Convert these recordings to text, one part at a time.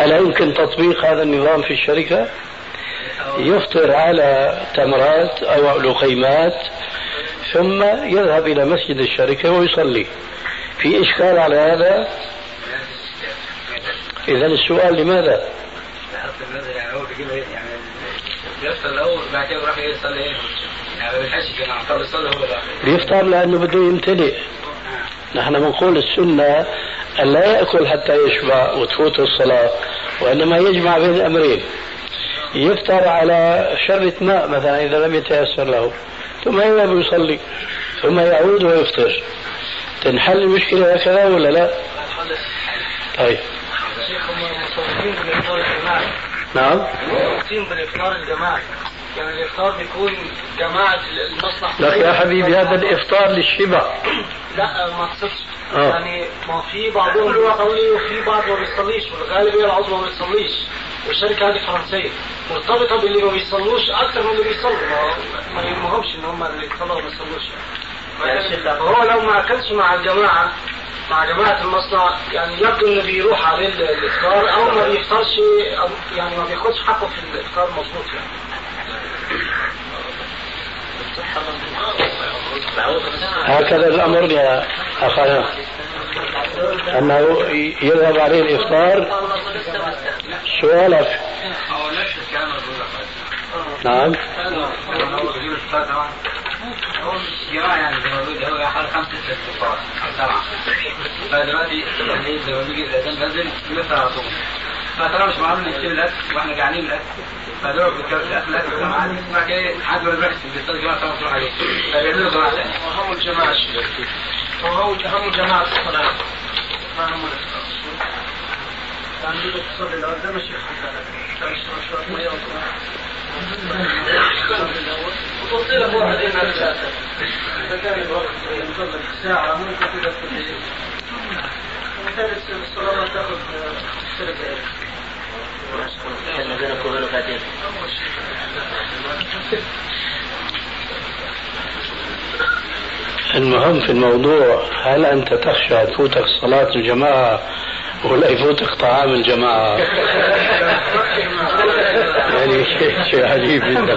ألا يمكن تطبيق هذا النظام في الشركة؟ يفطر على تمرات أو لقيمات ثم يذهب إلى مسجد الشركة ويصلي في إشكال على هذا؟ إذا السؤال لماذا؟ بيفطر لأنه بده يمتلئ نحن بنقول السنة أن لا يأكل حتى يشبع وتفوت الصلاة وإنما يجمع بين الأمرين. يفطر على شربة ماء مثلا إذا لم يتيسر له ثم يذهب يصلي ثم يعود ويفطر. تنحل المشكلة هكذا ولا لا؟ طيب. نعم. بالإفطار الجماعي. يعني الإفطار بيكون جماعة المصلحة. لا يا حبيبي هذا الإفطار للشبع. لا ما اقصدش آه. يعني ما في بعضهم بيصلي وفي بعض ما بيصليش والغالبيه العظمى ما بيصليش. والشركة هذه فرنسية. مرتبطة باللي ما بيصلوش أكثر من اللي بيصلوا. ما يهمهمش إن هم اللي يصلوا وما يصلوش. يعني هو لو ما أكلش مع الجماعة مع جماعة المصنع يعني يبدو إنه بيروح عليه الإفطار أو ما بيفطرش أو يعني ما بياخدش حقه في الإفطار مظبوط يعني. هكذا الأمر يا أخانا. أنه يذهب عليه الإفطار. سؤالك نعم. يعني فدلوقتي مش بيتكلم اسمع كده حد ما بيصلي جماعة طبعا تروح عليه فبيعملوا جماعة ثانية وهم الجماعة وهو هم جماعة الصلاة ما هم يعني بدك تصلي الأول ده مش وتصير واحد هنا فكان الوقت ينتظر ساعة ممكن تدري مثال الصلاة تاخذ ثلاث دقائق المهم في الموضوع هل أنت تخشى تفوتك صلاة الجماعة ولا يفوتك طعام الجماعة؟ يعني شيء شيء عجيب جدا.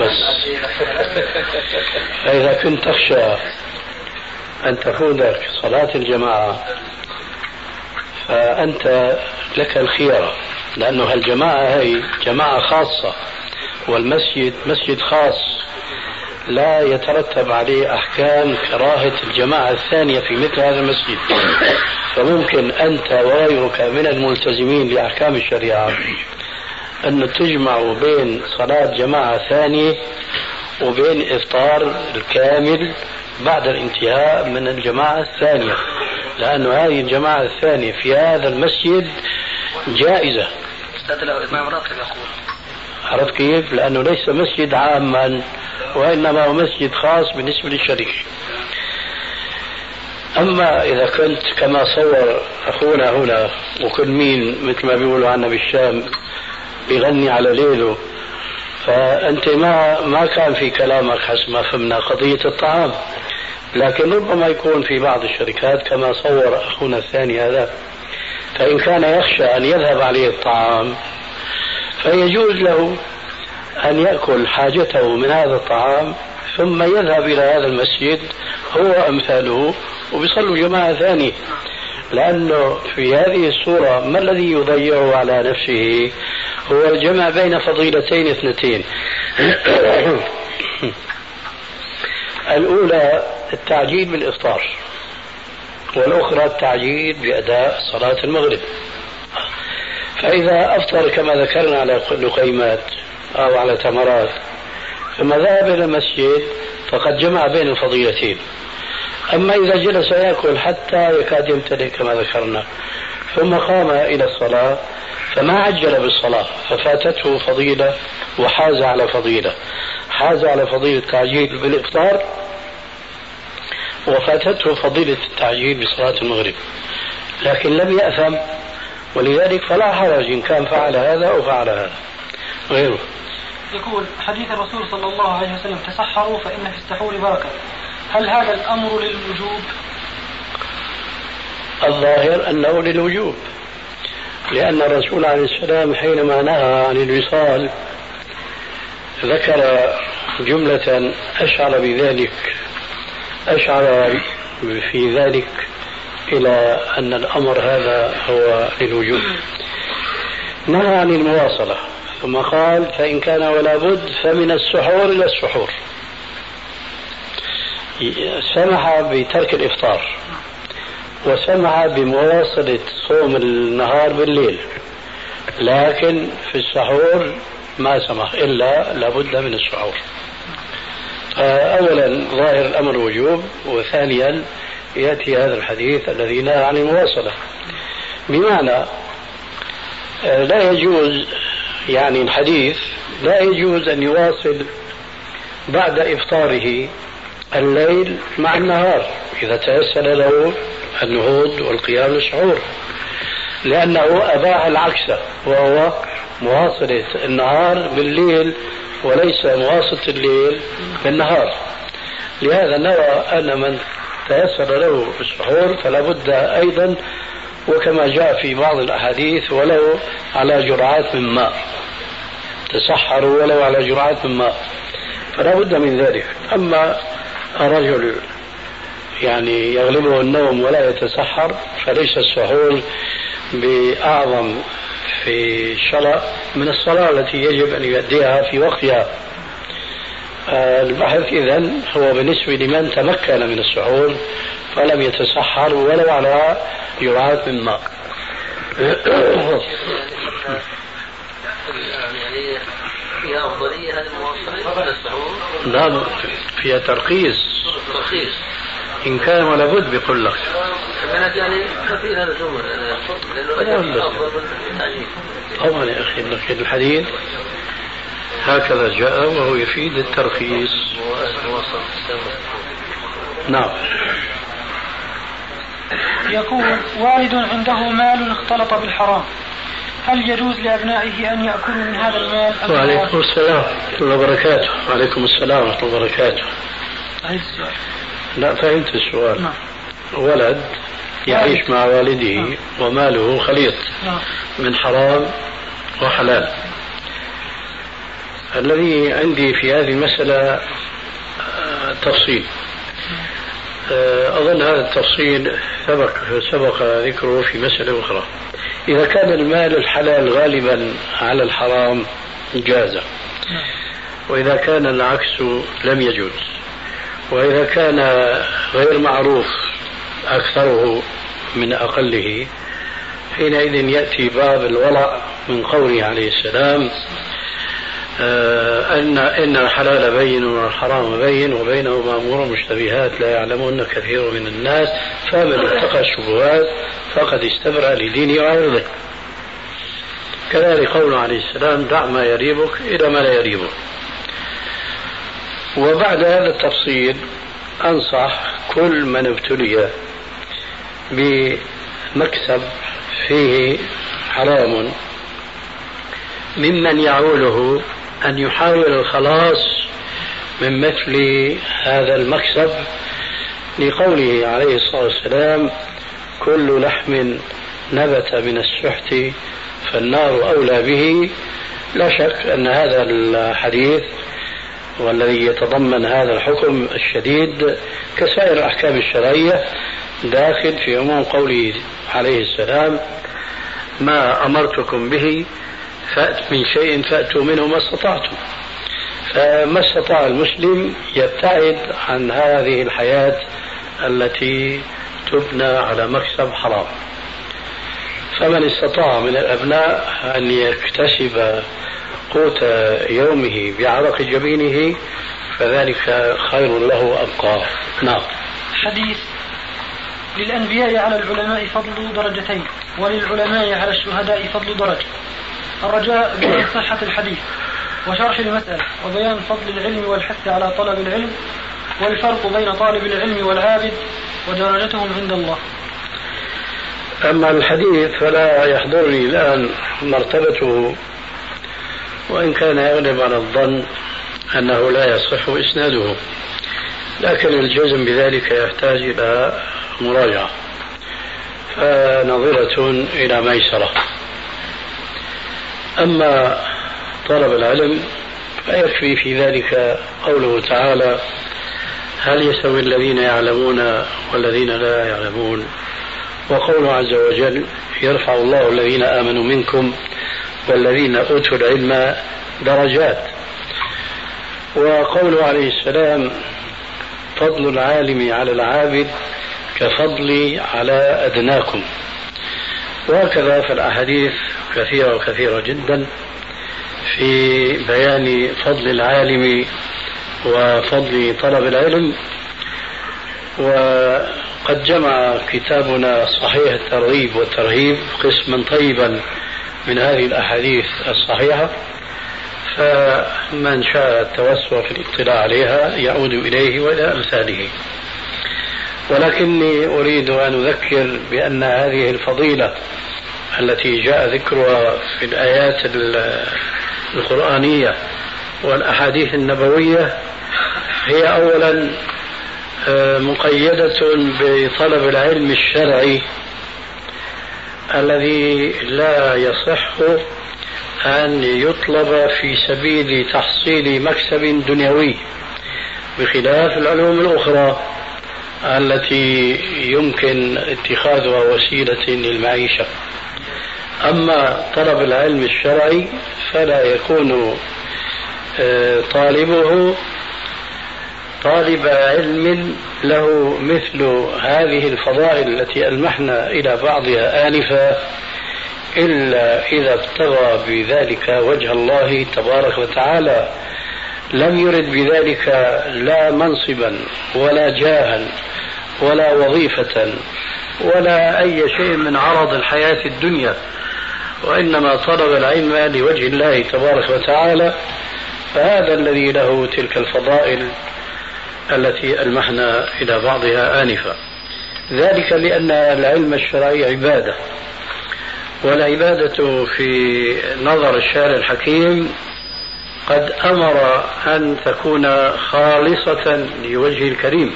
بس. فإذا كنت تخشى أن تفوتك صلاة الجماعة فأنت لك الخيرة لأنه هالجماعة هي جماعة خاصة والمسجد مسجد خاص. لا يترتب عليه أحكام كراهة الجماعة الثانية في مثل هذا المسجد. فممكن أنت وغيرك من الملتزمين لأحكام الشريعة أن تجمعوا بين صلاة جماعة ثانية وبين إفطار الكامل بعد الانتهاء من الجماعة الثانية. لأن هذه الجماعة الثانية في هذا المسجد جائزة. أستاذ الإمام راتب يقول. عرفت كيف؟ لأنه ليس مسجد عاما وإنما هو مسجد خاص بالنسبة للشركة أما إذا كنت كما صور أخونا هنا وكل مين مثل ما بيقولوا عنا بالشام بيغني على ليله فأنت ما ما كان في كلامك حسب ما فهمنا قضية الطعام. لكن ربما يكون في بعض الشركات كما صور أخونا الثاني هذا فإن كان يخشى أن يذهب عليه الطعام فيجوز له أن يأكل حاجته من هذا الطعام ثم يذهب إلى هذا المسجد هو أمثاله وبيصلوا جماعة ثانية لأنه في هذه الصورة ما الذي يضيعه على نفسه؟ هو الجمع بين فضيلتين اثنتين. الأولى التعجيل بالإفطار والأخرى التعجيل بأداء صلاة المغرب. فإذا أفطر كما ذكرنا على لقيمات أو على تمرات ثم ذهب إلى المسجد فقد جمع بين الفضيلتين. أما إذا جلس يأكل حتى يكاد يمتلئ كما ذكرنا ثم قام إلى الصلاة فما عجل بالصلاة ففاتته فضيلة وحاز على فضيلة. حاز على فضيلة التعجيل بالإفطار وفاتته فضيلة التعجيل بصلاة المغرب. لكن لم يأثم ولذلك فلا حرج إن كان فعل هذا أو فعل هذا. غيره. يقول حديث الرسول صلى الله عليه وسلم تسحروا فإن في السحور بركة. هل هذا الأمر للوجوب؟ الظاهر أنه للوجوب لأن الرسول عليه السلام حينما نهى عن الوصال ذكر جملة أشعر بذلك. أشعر في ذلك إلى أن الأمر هذا هو للوجوب نهى عن المواصلة. ثم قال فإن كان ولا بد فمن السحور إلى السحور. سمح بترك الإفطار. وسمح بمواصلة صوم النهار بالليل. لكن في السحور ما سمح إلا لابد من السحور. أولا ظاهر الأمر وجوب وثانيا يأتي هذا الحديث الذي نهى عن المواصلة. بمعنى لا يجوز يعني الحديث لا يجوز أن يواصل بعد إفطاره الليل مع النهار إذا تيسر له النهوض والقيام للسحور لأنه أباح العكس وهو مواصلة النهار بالليل وليس مواصلة الليل بالنهار لهذا نرى أن من تيسر له السحور فلا بد أيضا وكما جاء في بعض الأحاديث ولو على جرعات من ماء. تسحروا ولو على جرعات من ماء. فلا بد من ذلك. أما رجل يعني يغلبه النوم ولا يتسحر فليس السحور بأعظم في الشرع من الصلاة التي يجب أن يؤديها في وقتها. آه، البحث إذا هو بالنسبة لمن تمكن من السحور فلم يتسحر ولو على جرعات من ماء. يعني فيها أفضلية هذه المواصلة السحور؟ نعم فيها ترخيص. ترخيص. إن كان ولا بد بيقول لك. يعني في هذا الأمر لأنه أفضل من طبعا يا أخي لكن الحديث هكذا جاء وهو يفيد الترخيص. نعم. يقول والد عنده مال اختلط بالحرام. هل يجوز لأبنائه أن يأكلوا من هذا المال أم وعليكم السلام ورحمة الله وبركاته. وعليكم السلام ورحمة الله وبركاته. لا فهمت السؤال. نعم. ولد يعيش مع والده وماله خليط نعم. من حرام وحلال. الذي عندي في هذه المسألة آه، تفصيل. آه، أظن هذا التفصيل سبق سبق ذكره في مسألة أخرى. إذا كان المال الحلال غالبا على الحرام جاز وإذا كان العكس لم يجوز. وإذا كان غير معروف أكثره من أقله حينئذ يأتي باب الورع من قوله عليه السلام آه، أن إن الحلال بين والحرام بين وبينهما أمور مشتبهات لا يعلمون كثير من الناس فمن اتقى الشبهات فقد استبرأ لدينه وعرضه كذلك قوله عليه السلام دع ما يريبك إلى ما لا يريبك. وبعد هذا التفصيل أنصح كل من ابتلي بمكسب فيه حرام. ممن يعوله أن يحاول الخلاص من مثل هذا المكسب لقوله عليه الصلاة والسلام كل لحم نبت من السحت فالنار أولى به. لا شك أن هذا الحديث والذي يتضمن هذا الحكم الشديد كسائر الأحكام الشرعية داخل في عموم قوله عليه السلام ما أمرتكم به فأت من شيء فأتوا منه ما استطعتم. فما استطاع المسلم يبتعد عن هذه الحياة التي تبنى على مكسب حرام. فمن استطاع من الأبناء أن يكتسب قوت يومه بعرق جبينه فذلك خير له وأبقاه. نعم. حديث للأنبياء على العلماء فضل درجتين وللعلماء على الشهداء فضل درجة. الرجاء بين صحة الحديث وشرح المسألة وبيان فضل العلم والحث على طلب العلم والفرق بين طالب العلم والعابد ودرجتهم عند الله. أما الحديث فلا يحضرني الآن مرتبته وإن كان يغلب على الظن أنه لا يصح إسناده. لكن الجزم بذلك يحتاج إلى مراجعة. فنظرة إلى ميسرة. أما طلب العلم فيكفي في ذلك قوله تعالى هل يستوي الذين يعلمون والذين لا يعلمون؟ وقوله عز وجل يرفع الله الذين آمنوا منكم والذين أوتوا العلم درجات. وقوله عليه السلام فضل العالم على العابد كفضلي على أدناكم. وهكذا فالأحاديث كثيرة وكثيرة جدا في بيان فضل العالم وفضل طلب العلم. وقد جمع كتابنا صحيح الترغيب والترهيب قسما طيبا من هذه الأحاديث الصحيحة فمن شاء التوسع في الاطلاع عليها يعود إليه وإلى أمثاله. ولكني أريد أن أذكر بأن هذه الفضيلة التي جاء ذكرها في الآيات القرآنية والأحاديث النبوية هي أولا آه، مقيدة بطلب العلم الشرعي الذي لا يصح أن يطلب في سبيل تحصيل مكسب دنيوي بخلاف العلوم الأخرى التي يمكن اتخاذها وسيلة للمعيشة. أما طلب العلم الشرعي فلا يكون آه، طالبه طالب علم له مثل هذه الفضائل التي ألمحنا إلى بعضها آنفا إلا إذا ابتغى بذلك وجه الله تبارك وتعالى. لم يرد بذلك لا منصبا ولا جاها ولا وظيفة ولا أي شيء من عرض الحياة الدنيا. وإنما طلب العلم لوجه الله تبارك وتعالى. فهذا الذي له تلك الفضائل التي ألمحنا إلى بعضها آنفا ذلك لأن العلم الشرعي عبادة. والعبادة في نظر الشارع الحكيم قد أمر أن تكون خالصة لوجه الكريم.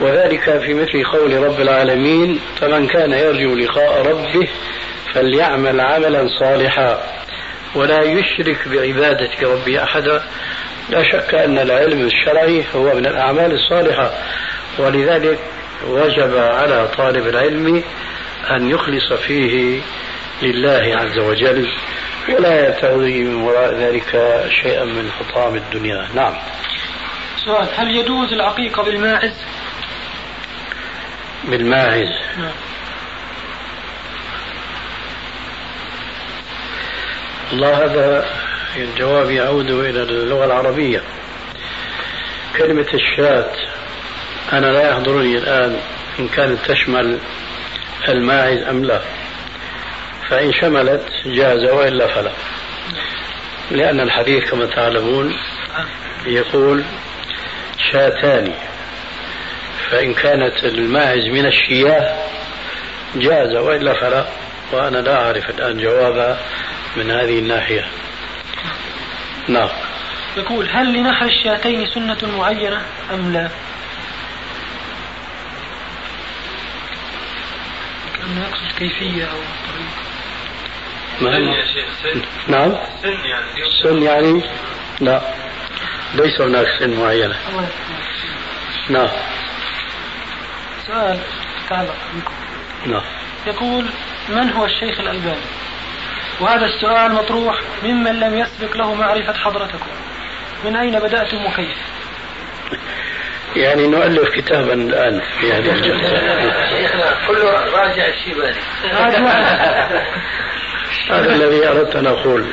وذلك في مثل قول رب العالمين فمن كان يرجو لقاء ربه فليعمل عملا صالحا. ولا يشرك بعبادة ربه أحدا. لا شك أن العلم الشرعي هو من الأعمال الصالحة ولذلك وجب على طالب العلم أن يخلص فيه لله عز وجل ولا يبتغي من وراء ذلك شيئا من حطام الدنيا. نعم. سؤال هل يجوز العقيقة بالماعز؟ بالماعز. نعم. الله هذا الجواب يعود إلى اللغة العربية. كلمة الشاة أنا لا يحضرني الآن إن كانت تشمل الماعز أم لا. فإن شملت جاز وإلا فلا. لأن الحديث كما تعلمون يقول شاتان. فإن كانت الماعز من الشياة جاز وإلا فلا. وأنا لا أعرف الآن جوابا من هذه الناحية. نعم. يقول هل لنحر الشاتين سنة معينة أم لا؟ كأنه يقصد الكيفية أو الطريقة. ما يا شيخ سن. نعم. سن يعني سن يعني؟ لا. ليس هناك سن معينة. نعم. سؤال تعلق بكم. نعم. يقول من هو الشيخ الألباني؟ وهذا السؤال مطروح ممن لم يسبق له معرفة حضرتكم. من أين بدأتم وكيف يعني نؤلف كتابا الآن في هذه الجلسة. شيخنا كله راجع الشيباني. هذا الذي أردت أن أقول.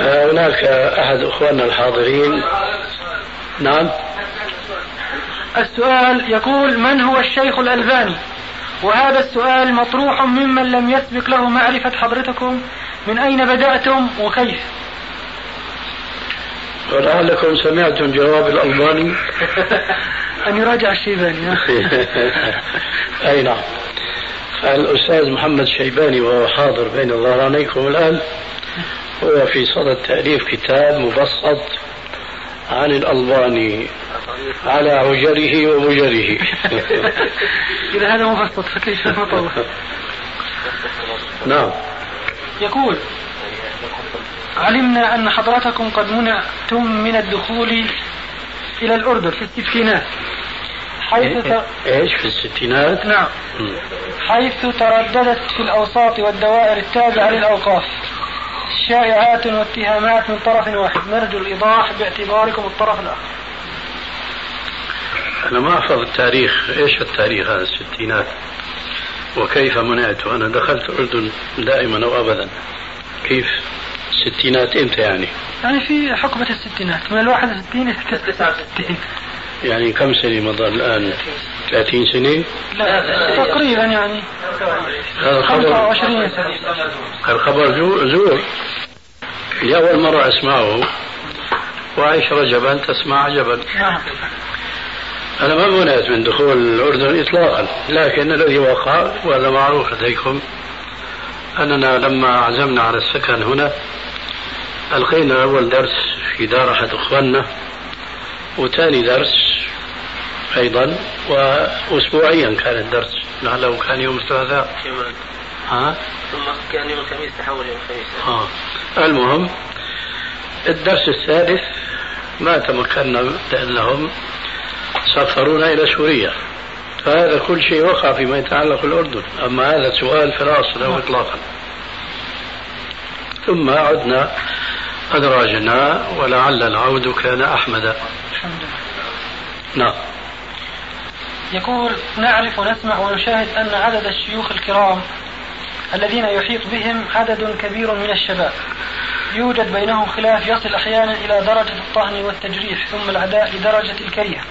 هناك أحد أخواننا الحاضرين. نعم. السؤال يقول من هو الشيخ الألباني؟ وهذا السؤال مطروح ممن لم يسبق له معرفة حضرتكم. من أين بدأتم وكيف؟ ولعلكم سمعتم جواب الألباني. أن يراجع الشيباني. أي نعم. الأستاذ محمد الشيباني وهو حاضر بين ظهرانيكم الآن هو في صدد تأليف كتاب مبسط عن الألباني. على عجره ومجره. إذا هذا مبسط فكيف مطول نعم. يقول علمنا أن حضرتكم قد منعتم من الدخول إلى الأردن في الستينات حيث ت... إيش في الستينات؟ نعم. حيث ترددت في الأوساط والدوائر التابعة للأوقاف شائعات واتهامات من طرف واحد نرجو الإيضاح باعتباركم الطرف الآخر. أنا ما أحفظ التاريخ. إيش التاريخ هذا الستينات؟ وكيف منعت؟ وأنا دخلت الأردن دائما وأبدا كيف الستينات إمتى يعني؟ يعني في حقبة الستينات. من الواحد وستين إلى تسعة وستين. يعني كم سنة مضى الآن؟ 30 سنة؟ لا تقريبا يعني. هذا الخبر 25 سنة الخبر زور. لأول مرة أسمعه. وعيش رجبا تسمع عجبا نعم. أنا ما منعت من دخول الأردن إطلاقا لكن الذي وقع وهذا معروف لديكم أننا لما عزمنا على السكن هنا ألقينا أول درس في دار أحد إخواننا وثاني درس أيضا وأسبوعيا كان الدرس لعله كان يوم الثلاثاء ها؟ ثم كان يوم الخميس تحول يوم الخميس آه. المهم الدرس الثالث ما تمكنا لأنهم سافرونا إلى سوريا. فهذا كل شيء وقع فيما يتعلق بالأردن. أما هذا السؤال فلا أصل له إطلاقا. ثم عدنا أدراجنا ولعل العود كان أحمد. الحمد لله. نعم. يقول نعرف ونسمع ونشاهد أن عدد الشيوخ الكرام الذين يحيط بهم عدد كبير من الشباب. يوجد بينهم خلاف يصل أحيانا إلى درجة الطعن والتجريح ثم العداء لدرجة الكريهة.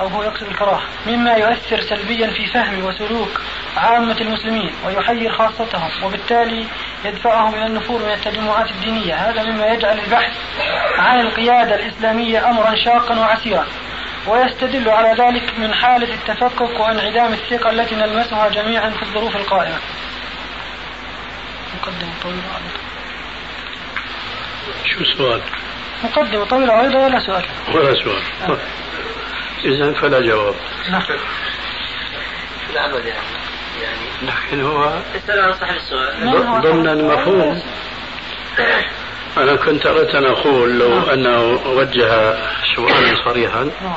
أو هو يقصد الكراهة مما يؤثر سلبيا في فهم وسلوك عامة المسلمين ويحير خاصتهم وبالتالي يدفعهم إلى النفور من التجمعات الدينية هذا مما يجعل البحث عن القيادة الإسلامية أمرا شاقا وعسيرا ويستدل على ذلك من حالة التفكك وانعدام الثقة التي نلمسها جميعا في الظروف القائمة مقدمة طويلة شو السؤال؟ مقدمة طويلة أيضا ولا سؤال؟ ولا سؤال آه. إذا فلا جواب. نعم في العمل يعني. يعني لكن هو اسأل عن صاحب السؤال. ضمن المفهوم. أنا كنت أردت أن أقول لو نعم. أنه وجه سؤالا صريحا. نعم.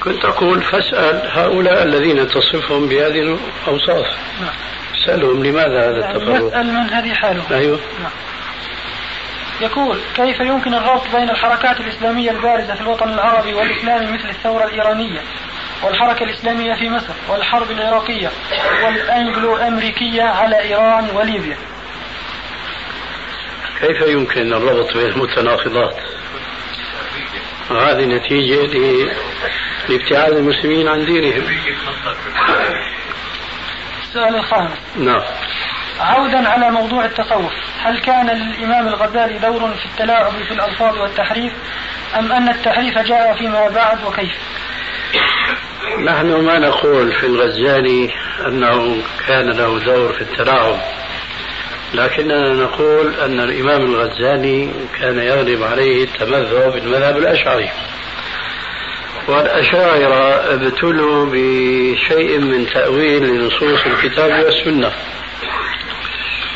كنت أقول فاسأل هؤلاء الذين تصفهم بهذه الأوصاف. نعم. سألهم لماذا هذا التفرق يسأل من هذه حاله. أيوه. نعم. يقول كيف يمكن الربط بين الحركات الإسلامية البارزة في الوطن العربي والإسلامي مثل الثورة الإيرانية والحركة الإسلامية في مصر والحرب العراقية والأنجلو أمريكية على إيران وليبيا؟ كيف يمكن الربط بين المتناقضات؟ هذه نتيجة لابتعاد المسلمين عن دينهم. السؤال الخامس نعم. عودا على موضوع التصوف هل كان للإمام الغزالي دور في التلاعب في الألفاظ والتحريف أم أن التحريف جاء فيما بعد وكيف؟ نحن ما نقول في الغزالي أنه كان له دور في التلاعب لكننا نقول أن الإمام الغزالي كان يغلب عليه التمذهب بالمذهب الأشعري. والأشاعرة ابتلوا بشيء من تأويل لنصوص الكتاب والسنة.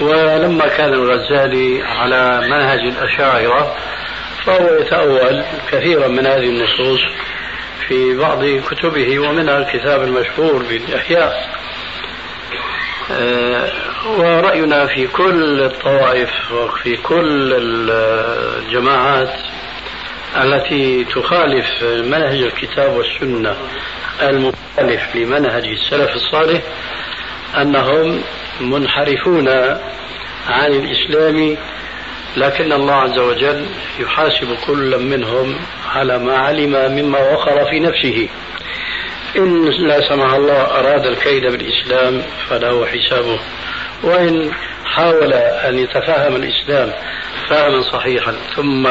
ولما كان الغزالي على منهج الأشاعرة فهو يتأول كثيرا من هذه النصوص في بعض كتبه ومنها الكتاب المشهور بالإحياء. آه، ورأينا في كل الطوائف وفي كل الجماعات التي تخالف منهج الكتاب والسنة المخالف لمنهج السلف الصالح أنهم منحرفون عن الإسلام لكن الله عز وجل يحاسب كل منهم على ما علم مما وقر في نفسه. إن لا سمح الله أراد الكيد بالإسلام فله حسابه. وإن حاول أن يتفهم الإسلام فهما صحيحا ثم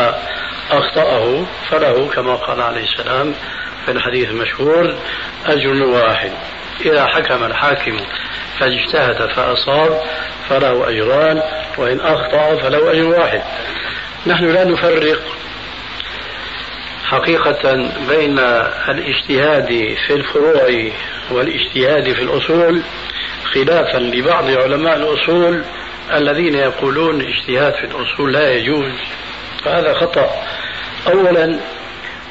أخطأه فله كما قال عليه السلام في الحديث المشهور أجر واحد. إذا حكم الحاكم فاجتهد فأصاب فله أجران وإن أخطأ فله أجر واحد. نحن لا نفرق حقيقة بين الاجتهاد في الفروع والاجتهاد في الأصول خلافا لبعض علماء الأصول الذين يقولون الاجتهاد في الأصول لا يجوز. فهذا خطأ. أولا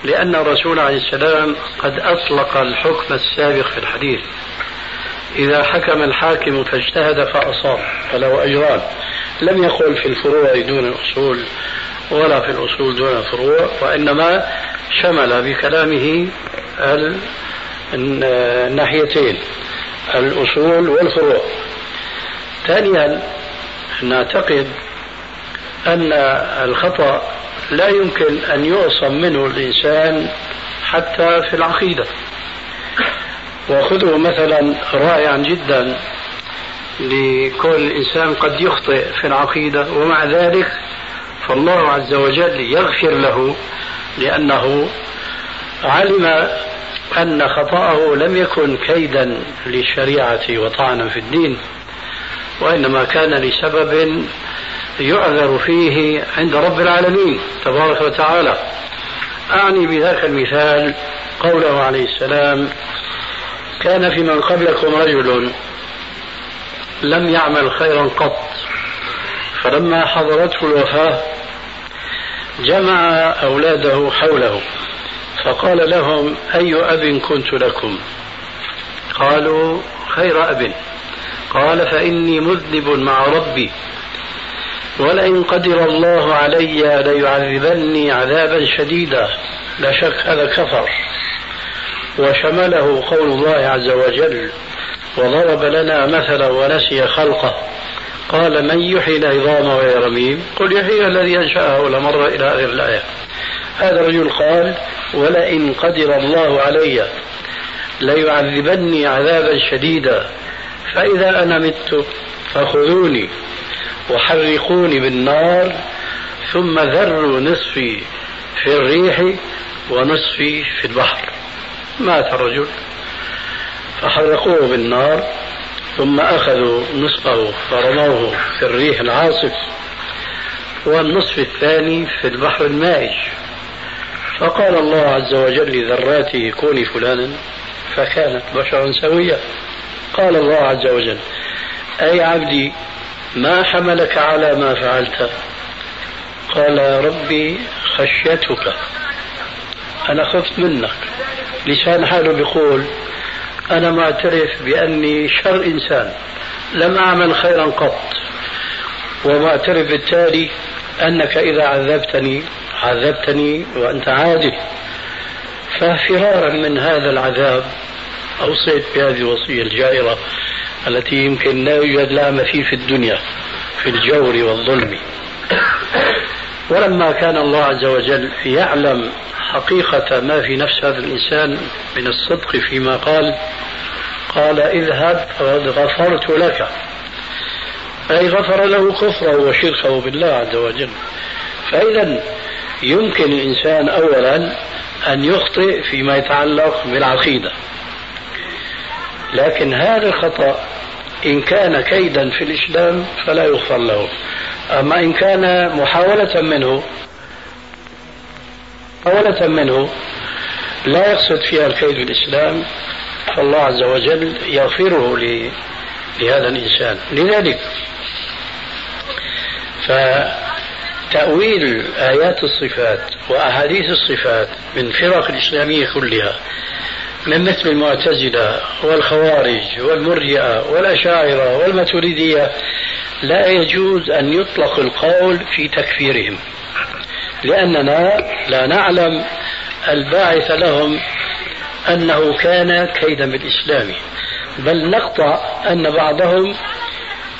لأن الرسول عليه السلام قد أطلق الحكم السابق في الحديث. إذا حكم الحاكم فاجتهد فأصاب فله أجران. لم يقل في الفروع دون الأصول ولا في الأصول دون الفروع وإنما شمل بكلامه الناحيتين الأصول والفروع. ثانيا نعتقد أن الخطأ لا يمكن أن يعصم منه الإنسان حتى في العقيدة. وخذوا مثلا رائعا جدا لكل إنسان قد يخطئ في العقيدة ومع ذلك فالله عز وجل يغفر له لأنه علم أن خطأه لم يكن كيدا للشريعة وطعنا في الدين وإنما كان لسبب يعذر فيه عند رب العالمين تبارك وتعالى. أعني بذاك المثال قوله عليه السلام كان في من قبلكم رجل لم يعمل خيرا قط فلما حضرته الوفاة جمع أولاده حوله فقال لهم أي أب كنت لكم؟ قالوا خير أب. قال فإني مذنب مع ربي ولئن قدر الله علي ليعذبني عذابا شديدا لا شك هذا كفر. وشمله قول الله عز وجل وضرب لنا مثلا ونسي خلقه. قال من يحيي العظام وهي رميم قل يحيي الذي انشاها اول مره إلى آخر الآية. هذا الرجل قال ولئن قدر الله علي ليعذبني عذابا شديدا فإذا أنا مت فخذوني وحرقوني بالنار ثم ذروا نصفي في الريح ونصفي في البحر. مات الرجل فحرقوه بالنار ثم أخذوا نصفه فرموه في الريح العاصف والنصف الثاني في البحر المائج فقال الله عز وجل لذراته كوني فلانا فكانت بشرا سويا. قال الله عز وجل أي عبدي ما حملك على ما فعلت؟ قال ربي خشيتك أنا خفت منك. لسان حاله بيقول أنا معترف بأني شر إنسان لم أعمل خيرا قط. ومعترف بالتالي أنك إذا عذبتني عذبتني وأنت عادل. ففرارا من هذا العذاب أوصيت بهذه الوصية الجائرة التي يمكن لا يوجد لها مثيل في الدنيا في الجور والظلم. ولما كان الله عز وجل يعلم حقيقة ما في نفس هذا الإنسان من الصدق فيما قال قال اذهب فقد غفرت لك. أي غفر له كفره وشركه بالله عز وجل. فإذا يمكن الإنسان أولا أن يخطئ فيما يتعلق بالعقيدة. لكن هذا الخطأ إن كان كيدا في الإسلام فلا يغفر له. أما إن كان محاولة منه محاولة منه لا يقصد فيها الكيد في الإسلام فالله عز وجل يغفره لهذا الإنسان. لذلك فتأويل آيات الصفات وأحاديث الصفات من فرق الإسلامية كلها من مثل المعتزلة والخوارج والمرجئة والأشاعرة والماتريدية لا يجوز أن يطلق القول في تكفيرهم. لأننا لا نعلم الباعث لهم أنه كان كيدا بالإسلام بل نقطع أن بعضهم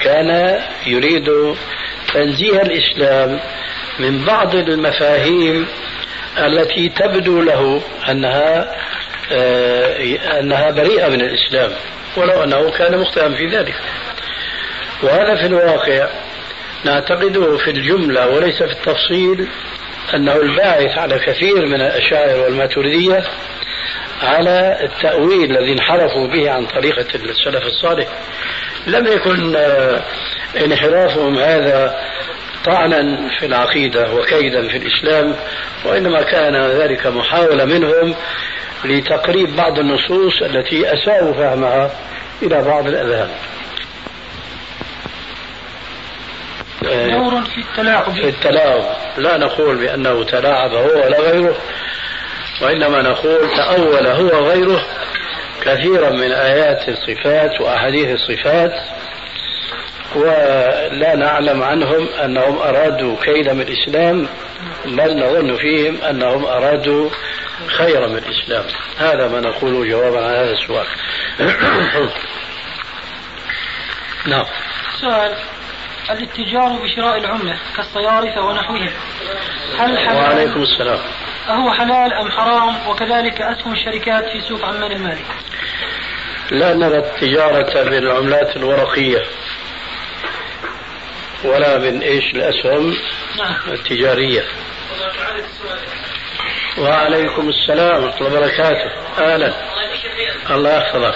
كان يريد تنزيه الإسلام من بعض المفاهيم التي تبدو له أنها آه، أنها بريئة من الإسلام ولو أنه كان مخطئا في ذلك. وهذا في الواقع نعتقده في الجملة وليس في التفصيل أنه الباعث على كثير من الأشاعر والماتريدية على التأويل الذي انحرفوا به عن طريقة السلف الصالح. لم يكن آه، انحرافهم هذا طعنا في العقيدة وكيدا في الإسلام وإنما كان ذلك محاولة منهم لتقريب بعض النصوص التي أساءوا فهمها إلى بعض الأذهان. دور في التلاعب. في التلاعب. لا نقول بأنه تلاعب هو ولا غيره وإنما نقول تأول هو غيره كثيرا من آيات الصفات وأحاديث الصفات ولا نعلم عنهم أنهم أرادوا كيدا من الإسلام بل نظن فيهم أنهم أرادوا خيرا من الإسلام. هذا ما نقوله جوابا على هذا السؤال. نعم. سؤال. الاتجار بشراء العملة كالصيارفة ونحوهم. هل حلال؟ وعليكم السلام. أهو حلال أم حرام؟ وكذلك أسهم الشركات في سوق عمان المالي لا نرى التجارة بالعملات الورقية ولا من إيش الأسهم نعم. التجارية. وعليكم السلام ورحمة الله وبركاته. أهلا. الله يحفظك.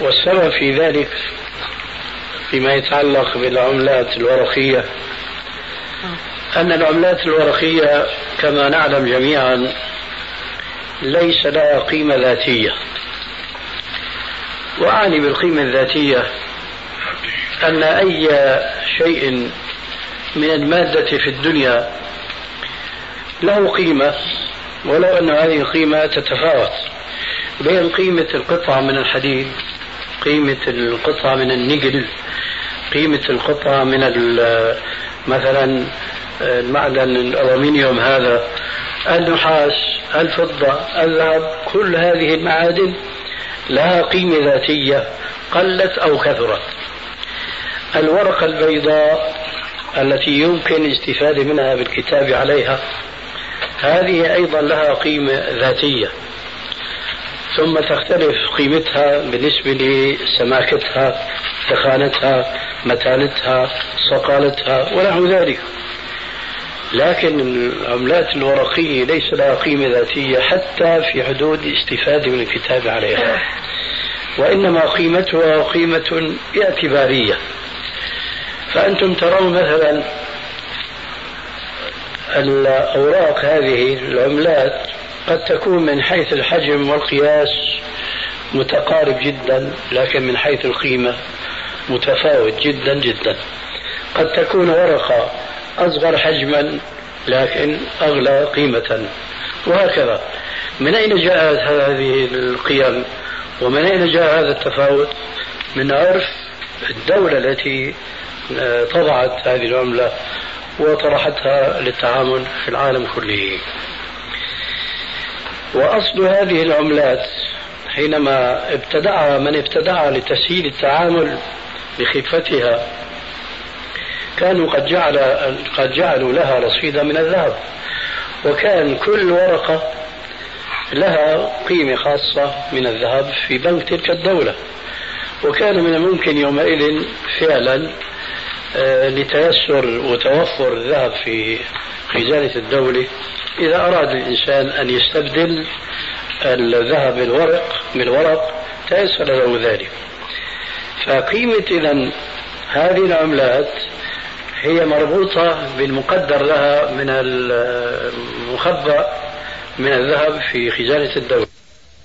والسبب في ذلك فيما يتعلق بالعملات الورقية. أن العملات الورقية كما نعلم جميعا ليس لها قيمة ذاتية. وأعني بالقيمة الذاتية أن أي شيء من المادة في الدنيا له قيمة ولو أن هذه القيمة تتفاوت بين قيمة القطعة من الحديد قيمة القطعة من النقل قيمة القطعة من مثلا المعدن الألومنيوم هذا النحاس الفضة الذهب كل هذه المعادن لها قيمة ذاتية قلت أو كثرت. الورقة البيضاء التي يمكن الاستفادة منها بالكتاب عليها هذه أيضا لها قيمة ذاتية. ثم تختلف قيمتها بالنسبة لسماكتها تخانتها متانتها صقالتها ونحو ذلك. لكن العملات الورقية ليس لها قيمة ذاتية حتى في حدود الاستفادة من الكتاب عليها. وإنما قيمتها قيمة اعتبارية. فأنتم ترون مثلا الأوراق هذه العملات قد تكون من حيث الحجم والقياس متقارب جدا لكن من حيث القيمة متفاوت جدا جدا. قد تكون ورقة أصغر حجما لكن أغلى قيمة. وهكذا. من أين جاءت هذه القيم؟ ومن أين جاء هذا التفاوت؟ من عرف الدولة التي آه، طبعت هذه العملة وطرحتها للتعامل في العالم كله. وأصل هذه العملات حينما ابتدعها من ابتدعها لتسهيل التعامل بخفتها كانوا قد جعل قد جعلوا لها رصيدا من الذهب وكان كل ورقة لها قيمة خاصة من الذهب في بنك تلك الدولة. وكان من الممكن يومئذ فعلا آه، لتيسر وتوفر الذهب في خزانة الدولة إذا أراد الإنسان أن يستبدل الذهب بالورق بالورق تيسر له ذلك. فقيمة إذا هذه العملات هي مربوطة بالمقدر لها من المخبأ من الذهب في خزانة الدولة.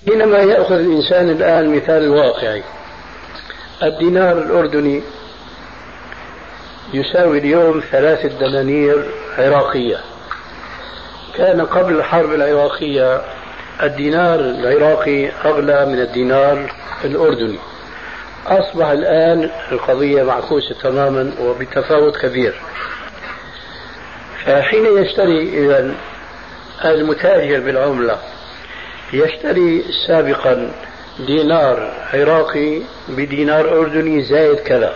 حينما يأخذ الإنسان الآن مثال واقعي الدينار الأردني يساوي اليوم ثلاثة دنانير عراقية. كان قبل الحرب العراقية الدينار العراقي أغلى من الدينار الأردني. أصبح الآن القضية معكوسة تماما وبتفاوت كبير. فحين يشتري إذا المتاجر بالعملة يشتري سابقا دينار عراقي بدينار أردني زائد كذا.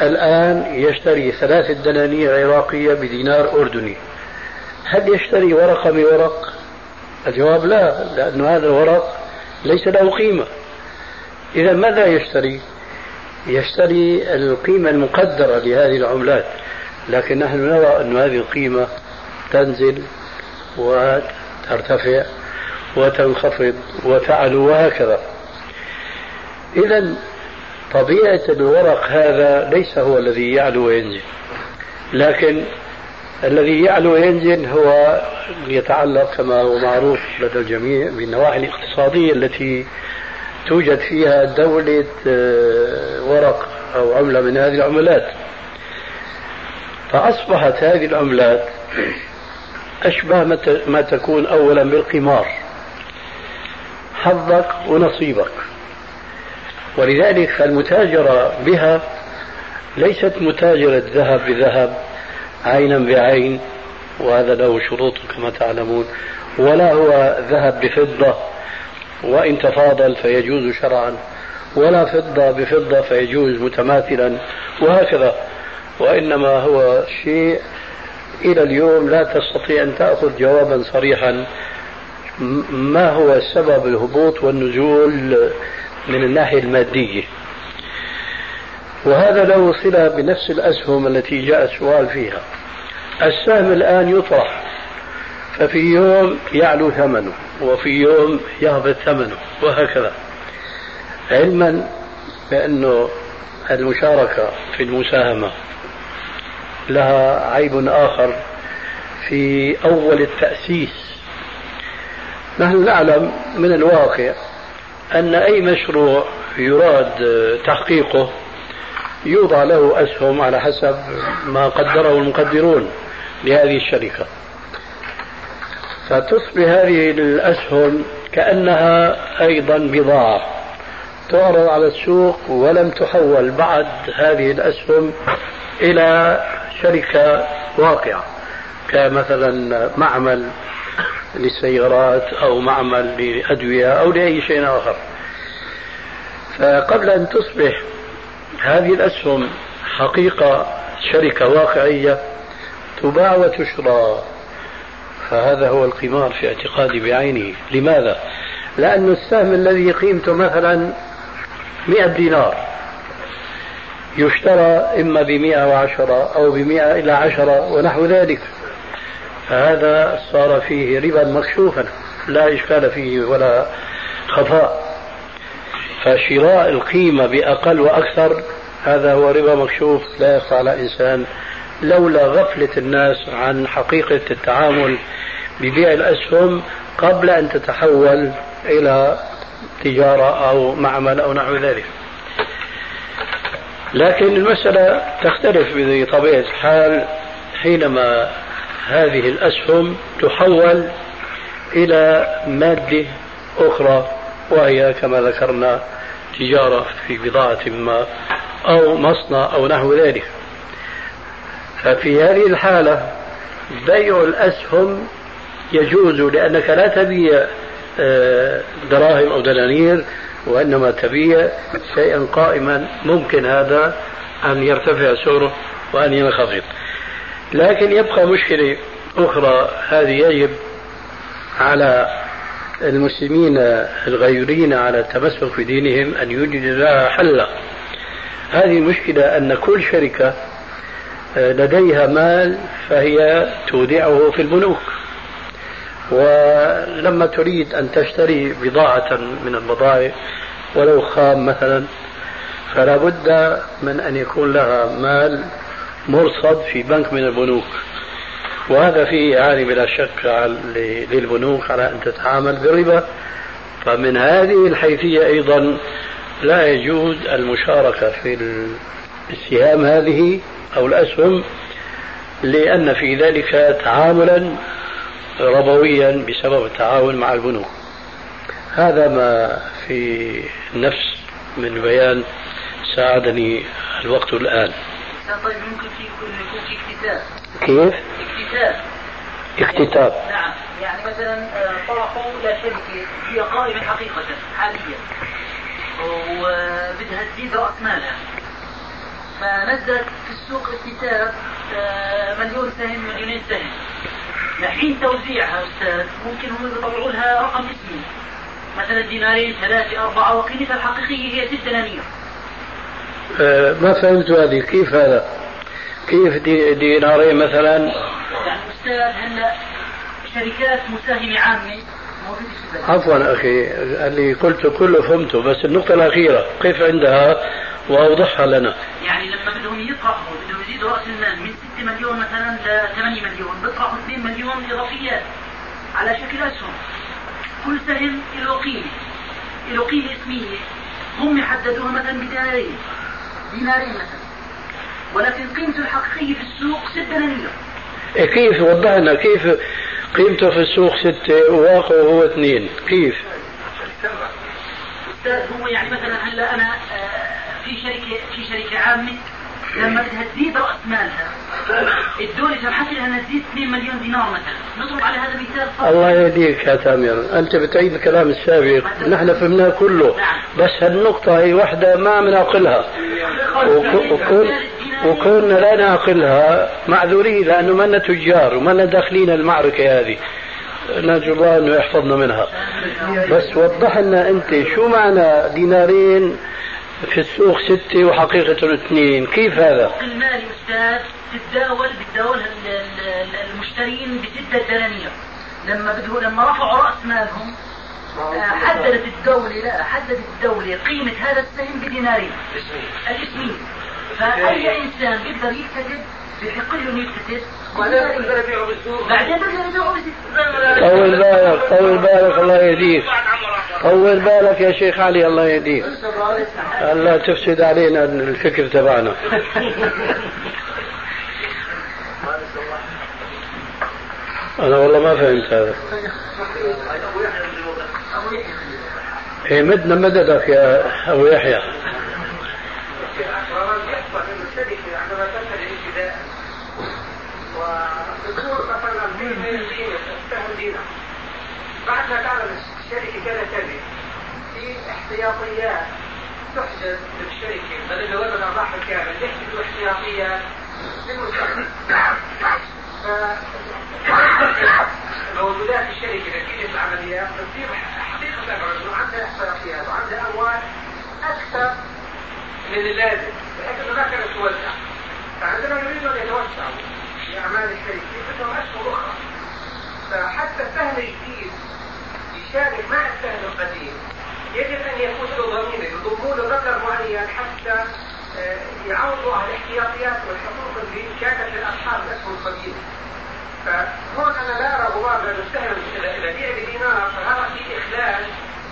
الآن يشتري ثلاثة دنانير عراقية بدينار أردني. هل يشتري ورقة بورق؟ الجواب لا لأن هذا الورق ليس له قيمة إذا ماذا يشتري؟ يشتري القيمة المقدرة لهذه العملات لكن نحن نرى أن هذه القيمة تنزل وترتفع وتنخفض وتعلو وهكذا إذا طبيعة الورق هذا ليس هو الذي يعلو وينزل لكن الذي يعلو وينزل هو يتعلق كما هو معروف لدى الجميع بالنواحي الاقتصادية التي توجد فيها دولة آه، ورق أو عملة من هذه العملات. فأصبحت هذه العملات أشبه ما تكون أولا بالقمار. حظك ونصيبك. ولذلك فالمتاجرة بها ليست متاجرة ذهب بذهب. عينا بعين وهذا له شروط كما تعلمون. ولا هو ذهب بفضة وإن تفاضل فيجوز شرعا ولا فضة بفضة فيجوز متماثلا وهكذا. وإنما هو شيء إلى اليوم لا تستطيع أن تأخذ جوابا صريحا. ما هو سبب الهبوط والنزول من الناحية المادية؟ وهذا له صلة بنفس الأسهم التي جاء السؤال فيها. السهم الآن يطرح ففي يوم يعلو ثمنه وفي يوم يهبط ثمنه وهكذا. علما بأنه المشاركة في المساهمة لها عيب آخر في أول التأسيس. نحن نعلم من الواقع أن أي مشروع يراد تحقيقه يوضع له أسهم على حسب ما قدره المقدرون لهذه الشركة. فتصبح هذه الأسهم كأنها أيضا بضاعة تعرض على السوق ولم تحول بعد هذه الأسهم إلى شركة واقعة كمثلا معمل للسيارات أو معمل لأدوية أو لأي شيء آخر. فقبل أن تصبح هذه الأسهم حقيقة شركة واقعية تباع وتشرى. فهذا هو القمار في اعتقادي بعينه لماذا؟ لأن السهم الذي قيمته مثلا مئة دينار يشترى إما بمئة وعشرة أو بمئة إلى عشرة ونحو ذلك. فهذا صار فيه ربا مكشوفا لا إشكال فيه ولا خفاء. فشراء القيمة بأقل وأكثر هذا هو ربا مكشوف لا يخفى على إنسان. لولا غفلة الناس عن حقيقة التعامل ببيع الأسهم قبل أن تتحول إلى تجارة أو معمل أو نحو ذلك. لكن المسألة تختلف بطبيعة الحال حينما هذه الأسهم تحول إلى مادة أخرى. وهي كما ذكرنا تجارة في بضاعة ما أو مصنع أو نحو ذلك. ففي هذه الحالة بيع الأسهم يجوز لأنك لا تبيع آه، دراهم أو دنانير وإنما تبيع شيئا قائما. ممكن هذا أن يرتفع سعره وأن ينخفض. لكن يبقى مشكلة أخرى هذه يجب على المسلمين الغيورين على التمسك في دينهم أن يوجدوا لها حلا هذه المشكلة أن كل شركة آه، لديها مال فهي تودعه في البنوك. ولما تريد أن تشتري بضاعة من البضائع ولو خام مثلا فلا بد من أن يكون لها مال مرصد في بنك من البنوك. وهذا فيه إعانة بلا شك للبنوك على أن تتعامل بالربا. فمن هذه الحيثية أيضا لا يجوز المشاركة في السهام هذه أو الأسهم لأن في ذلك تعاملا ربويا بسبب التعاون مع البنوك. هذا ما في النفس من بيان ساعدني الوقت الآن. طيب ممكن في يكون في اكتتاب كيف؟ اكتتاب. اكتتاب. نعم يعني مثلا آه، طرحوا شركة هي قائمة حقيقة حاليا. وبدها تزيد رأس مالها. فنزلت في السوق اكتتاب آه، مليون سهم مليونين سهم. لحين توزيعها أستاذ ممكن هم يطلعوا لها رقم اسمي. مثلا دينارين ثلاثة أربعة وقيمتها الحقيقية هي ست دنانير. أه ما فهمت هذه كيف هذا؟ كيف دي دينارين مثلا؟ يعني أستاذ هلا شركات مساهمة عامة عفوا أخي اللي قلته كله فهمته بس النقطة الأخيرة كيف عندها؟ وأوضحها لنا. يعني لما بدهم يطرحوا بدهم يزيدوا رأس المال من 6 مليون مثلا ل 8 مليون بيطرحوا 2 مليون إضافيات على شكل اسهم كل سهم له قيمة له قيمة اسمية. هم يحددوها مثلا بدينارين. دينارين مثلا. ولكن قيمته الحقيقيه في السوق 6 دنانير. إيه كيف؟ وضح لنا كيف قيمته في السوق ستة وواقعه هو اثنين. كيف؟ أستاذ هو يعني مثلا هلا أنا آه، في شركة في شركة عامة لما بدها تزيد راس مالها. الدولة سمحت لها انها تزيد 2 مليون دينار مثلا. نضرب على هذا مثال الله يهديك يا تامر أنت بتعيد الكلام السابق. نحن فهمناه كله. بس هالنقطة هي واحدة ما بنعقلها وكون وكنا لا نعقلها معذورين لأنه ما تجار وما داخلين المعركة هذه. نرجو الله انه يحفظنا منها. بس وضح لنا أنت شو معنى دينارين في السوق ستة وحقيقة اثنين. كيف هذا؟ المالي أستاذ تتداول بتداولها المشترين بستة دنانير. لما بده لما رفعوا رأس مالهم آه، حددت الدولة لا حددت الدولة قيمة هذا السهم بدينارين. الاسمين. فأي إنسان بيقدر يكتسب له يكتسب بعدين يبيعه طول بالك طول بالك الله يهديك. طول بالك يا شيخ علي الله يهديك. الله تفسد علينا الفكر تبعنا. أنا والله ما فهمت هذا. إيه مدنا مددك يا أبو يحيى. بعد ما تعلم الشركة كذا كذا في احتياطيات تحجز للشركه بدل ما الارباح الكامل يحجزوا احتياطيات للمستقبل موجودات الشركة نتيجه العمليات تصير حقيقه انه عندها احتياطيات وعندها اموال أكثر من اللازم انه ما كانت توزع فعندما يريدوا ان يتوسعوا في أعمال الشركة بدهم اشهر أخرى فحتى السهم الجديد يشارك مع السهم القديم يجب أن يكون له ضمير يضموا له رقم معين حتى آه، يعوضوا على الاحتياطيات والحقوق اللي كانت لاصحاب الاسهم القديمه. فهون أنا لا أرى غبار لأن السهم اذا بيع بدينار فهذا في اخلال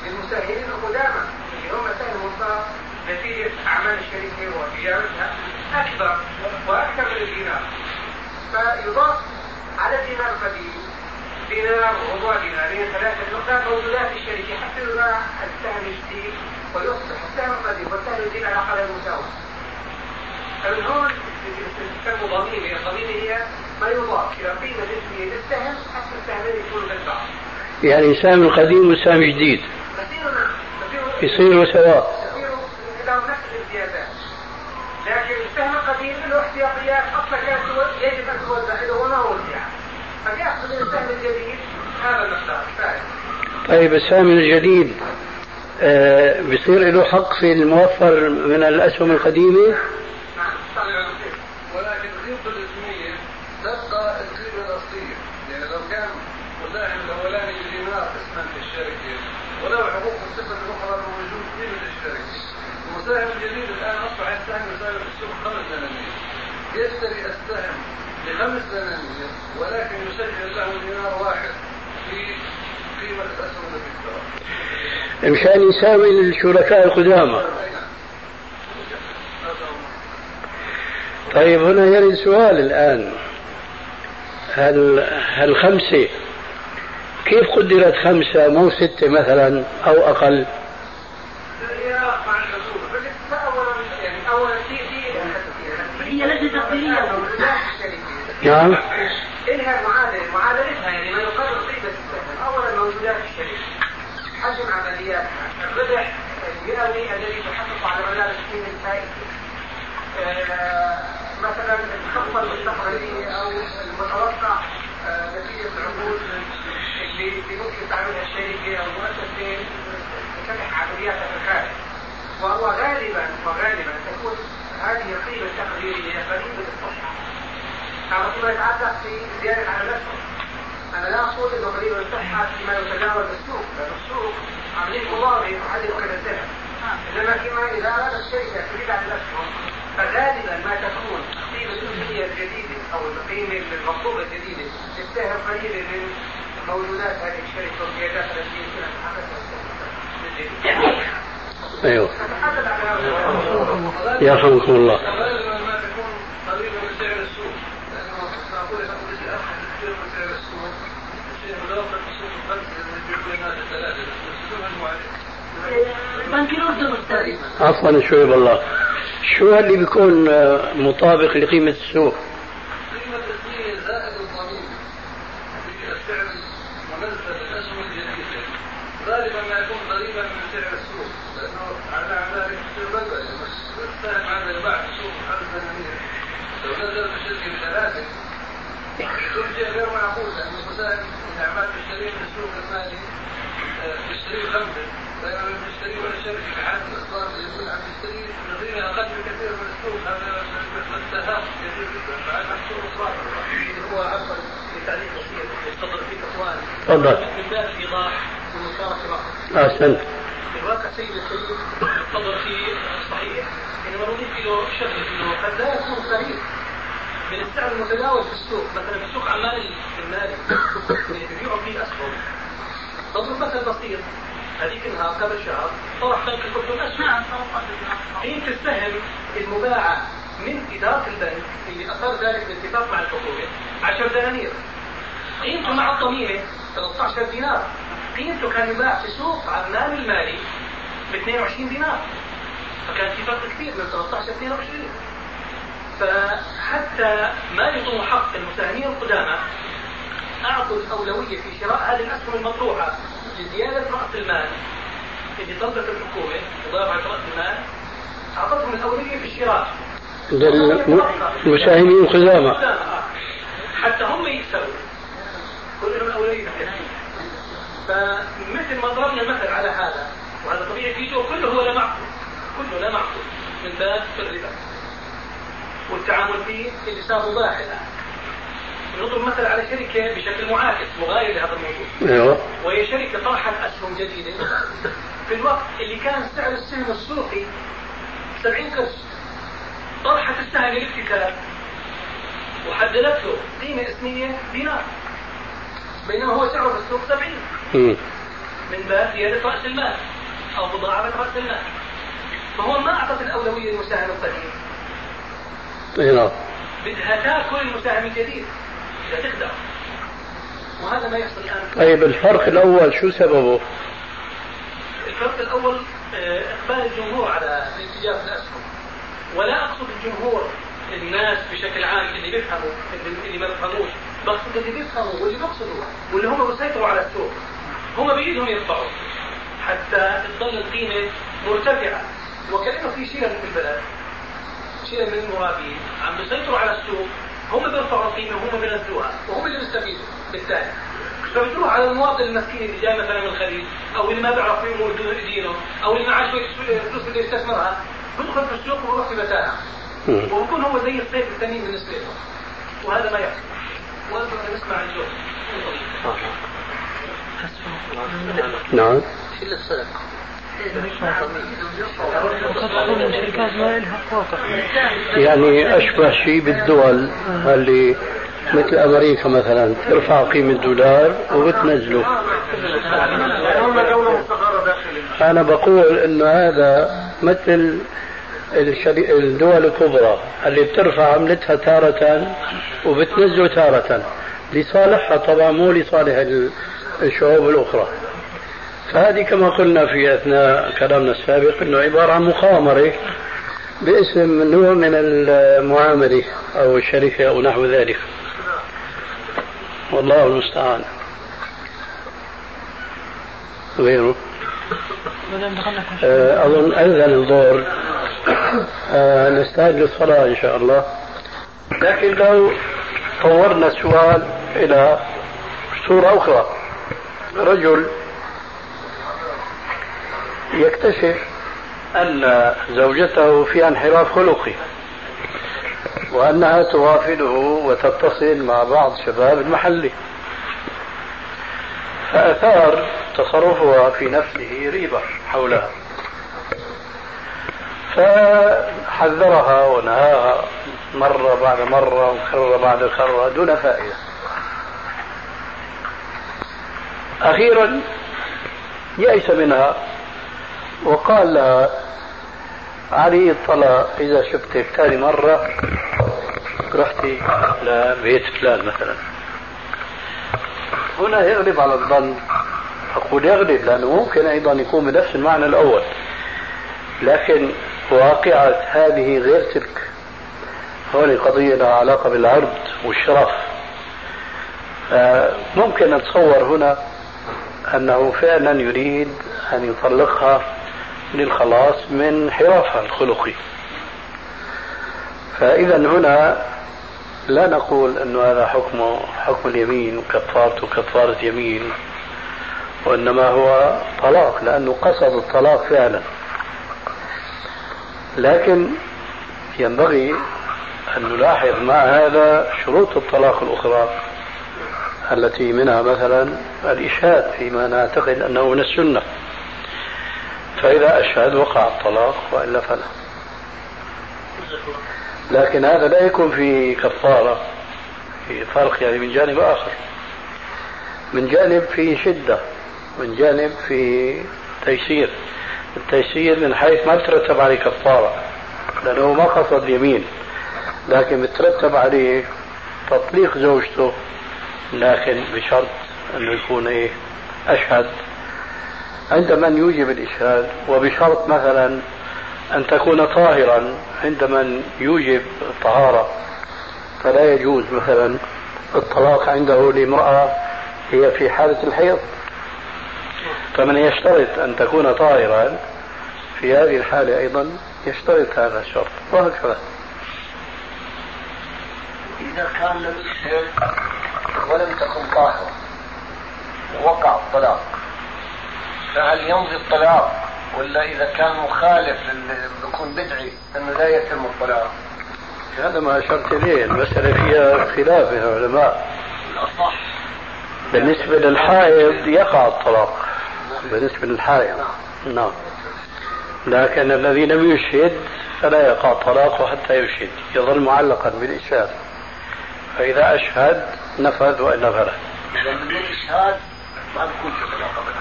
للمساهمين القدامى اللي هم ساهموا صار نتيجة أعمال الشركة وتجارتها أكبر وأكثر من الدينار. فيضاف على الدينار القديم دينار وربع دينارين ثلاثة نقاط موجودات في الشركة حتى يباع السهم الجديد ويصبح السهم القديم والسهم الجديد على قدر المساواة. فمن هون تسمى ضميمة، الضميمة هي ما يضاف إلى قيمة نسبية للسهم حتى السهمين يكونوا بالبعض. يعني سهم القديم والسهم الجديد يصيروا سواء يصيروا لهم نفس الامتيازات لكن السهم القديم له احتياطيات أصلا كانت يجب أن توزع اذا هو ما وزع فيأخذ السهم الجديد هذا المقدار. طيب السهم الجديد آه بصير له حق في الموفر من الأسهم القديمة؟ نعم ولكن قيمته الاسمية تبقى القيمة الأصلية. يعني لو كان مساهم الأولاني بدينار اسما في الشركة وله حقوق الصفة الأخرى بوجود قيمة الشركة. المساهم الجديد الآن أصبح السهم يساوي في السوق خمس دنانير يشتري السهم بخمس دنانير ولكن يسجل له دينار واحد في قيمة الأسهم التي اشترى. مشان يساوي الشركاء القدامى. طيب هنا يرد سؤال الآن هل هالخمسة كيف قدرت خمسة مو ستة مثلا أو أقل؟ نعم. إلها معادلة معادلتها يعني ما يقرر قيمة السهم أولا موجودات الشركة حجم عملياتها. الربح المئوي الذي تحقق على مدار السنين الفائتة آه، مثلا الخطة المستقبلية أو المتوقع آه، نتيجة العقود اللي ممكن تعملها الشركة أو المؤسسة تفتح عملياتها في الخارج وهو غالبا وغالبا تكون هذه القيمة التقديرية قريبة الصحة هذا فيما يتعلق في زيادة على الأسهم أنا لا أقول أنه قريب الصحة فيما يتجاوز السوق لأن السوق عملية مضاربة يحدد قيمة السهم إنما فيما إذا أراد الشركة تريد على الاسهم فغالبا ما تكون قيمه الجزئيه الجديدة أو القيمه المطلوبه الجديده تستهل قليلا من موجودات هذه الشركة والزيادات التي يمكن ان تحققها أيوه. يرحمكم الله ما تكون قريبه من سعر السوق السوق السوق الخمسه الناس الثلاثه عفوا شوي بالله. شو اللي بيكون آه، مطابق لقيمة السوق؟ قيمة الدين زائد الضمير في السعر المنزل الأسهم الجديدة غالبا ما يكون قريبا من سعر السوق لأنه على ذلك يصير بلبل السهم هذا يباع في السوق بخمس دنانير لو نزل الشركة بثلاثة يكون شيء غير معقول لأن المساهم إذا عمال تشتريه من السوق المالي تشتريه بخمسة بينما لما تشتريه من الشركة كحد الأصدار يقول عم تشتريه بقيمة أقل بكثير من السوق هذا مستهاف كثير جدا فعلى السوق إصرار هو عفوا لتعليق بسيط يستظهر فيك اخوان تفضل من باب الايضاح والمشاركه معهم أحسنت. في الواقع سيد السيد يستظهر في صحيح انما نضيف له شغله انه قد لا يكون قريب من السعر المتداول في السوق مثلا في سوق عمال المالي اللي بيبيعوا فيه اسهم نضرب مثل بسيط هذيك النهار قبل شهر طرح بنك الكتب اسهم قيمة السهم المباعة من إدارة البنك اللي أثار ذلك بالاتفاق مع الحكومة 10 دنانير. قيمته مع الضميمة 13 دينار. قيمته كان يباع في سوق عمان المالي ب 22 دينار. فكان في فرق كبير من 13 ل 22 فحتى ما يضم حق المساهمين القدامى أعطوا الأولوية في شراء هذه الأسهم المطروحة لزيادة رأس المال. اللي طلبت الحكومة مضافعة رأس المال أعطتهم الأولوية في الشراء. المساهمين الخزامة حتى هم يكسبوا. كل لهم الحكومة. فمثل ما ضربنا المثل على هذا وهذا طبيعي في جو كله هو لا معقول. كله لا معقول. من باب الربا والتعامل فيه اللي صار مباح الآن نضرب مثل على شركة بشكل معاكس مغاير لهذا الموضوع. أيوه. وهي شركة طرحت أسهم جديدة. في الوقت اللي كان سعر السهم السوقي 70 قرش طرحت السهم للابتكار وحددت له قيمة اسمية دينار. بينما هو سعره في السوق 70 مم. من باب زيادة رأس المال أو مضاعفة رأس المال. فهو ما أعطت الأولوية للمساهم القديم. أي نعم. بدها تأكل المساهم الجديد. وهذا ما يحصل الآن. طيب الفرق الأول شو سببه؟ الفرق الأول آه، إقبال الجمهور على الاتجاه في الأسهم ولا أقصد الجمهور الناس بشكل عام اللي بيفهموا اللي- ما بيفهموش. بقصد اللي بيفهموا واللي بيقصدوا واللي هم بيسيطروا على السوق. هم بإيدهم يرفعوا. حتى تظل القيمة مرتفعة. وكأنه في شيء في البلد شيء من المرابين. عم بيسيطروا على السوق. هم بيرفعوا القيمة وهم بينزلوها وهم اللي بيستفيدوا بالتالي. فبتروح على المواطن المسكين اللي جاي مثلا من الخليج أو اللي ما بيعرف يمور دينه أو اللي معاه شوية فلوس بده يستثمرها بيدخل في السوق ويروح في متاهه. وبكون هو زي الصيف الثمين بالنسبة له. وهذا ما يحصل. يعني أشبه شيء بالدول اللي مثل أمريكا مثلا ترفع قيمة الدولار وبتنزله أنا بقول إنه هذا مثل. الدول الكبرى اللي بترفع عملتها تارة وبتنزله تارة لصالحها طبعا مو لصالح ال- الشعوب الأخرى فهذه كما قلنا في أثناء كلامنا السابق أنه عبارة عن مخامرة باسم نوع من المعاملة أو الشركة أو نحو ذلك. والله المستعان. غيره؟ آه، أظن أذن الظهر. آه، نستعد للصلاة إن شاء الله. لكن لو طورنا السؤال إلى صورة أخرى. رجل يكتشف أن زوجته في انحراف خلقي وأنها توافده وتتصل مع بعض شباب المحلة فأثار تصرفها في نفسه ريبة حولها. فحذرها ونهاها مرة بعد مرة وكرة بعد كرة دون فائدة. أخيرا يأس منها وقال لها علي الطلاق إذا شفتك ثاني مرة رحتي لبيت فلان مثلا. هنا يغلب على الظن. أقول يغلب لأنه ممكن أيضا يكون بنفس المعنى الأول. لكن واقعة هذه غير تلك. هون قضية لها علاقة بالعرض والشرف. ممكن نتصور هنا أنه فعلا يريد أن يطلقها للخلاص من حرافها الخلقي فإذا هنا لا نقول أن هذا حكمه حكم اليمين وكفارته كفارة يمين وإنما هو طلاق لأنه قصد الطلاق فعلا. لكن ينبغي أن نلاحظ مع هذا شروط الطلاق الأخرى التي منها مثلا الإشهاد فيما نعتقد أنه من السنة. فإذا أشهد وقع الطلاق وإلا فلا. لكن هذا لا يكون في كفارة في فرق يعني من جانب آخر. من جانب في شدة من جانب في تيسير. التيسير من حيث ما ترتب عليه كفارة لأنه ما قصد اليمين. لكن بترتب عليه تطليق زوجته لكن بشرط أنه يكون إيه أشهد عند من يوجب الإشهاد وبشرط مثلا أن تكون طاهرا عند من يوجب الطهارة. فلا يجوز مثلا الطلاق عنده لامرأة هي في حالة الحيض. فمن يشترط أن تكون طاهرا في هذه الحالة أيضا يشترط هذا الشرط وهكذا. إذا كان لم يشهد ولم تكن طاهرة ووقع الطلاق. فهل يمضي الطلاق ولا إذا كان مخالف بيكون بدعي أنه لا يتم الطلاق؟ هذا ما أشرت إليه المسألة فيها خلاف بين العلماء الأصح بالنسبة للحائض يقع الطلاق. بالنسبة للحائض نعم. لكن الذي لم يشهد فلا يقع طلاقه حتى يشهد يظل معلقا بالإشهاد. فإذا أشهد نفذ وإلا فلا الإشهاد ما